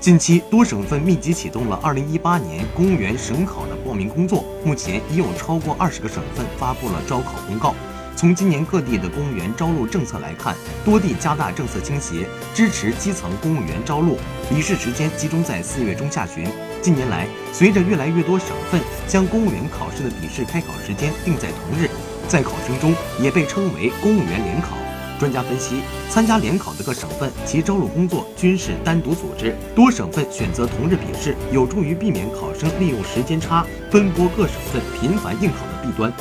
近期，多省份密集启动了2018年公务员省考的报名工作，目前已有超过二十个省份发布了招考公告。从今年各地的公务员招录政策来看，多地加大政策倾斜，支持基层公务员招录，笔试时间集中在四月中下旬。近年来，随着越来越多省份将公务员考试的笔试开考时间定在同日，在考生中也被称为公务员联考。专家分析，参加联考的各省份其招录工作均是单独组织，多省份选择同日笔试，有助于避免考生利用时间差奔波各省份频繁应考的弊端。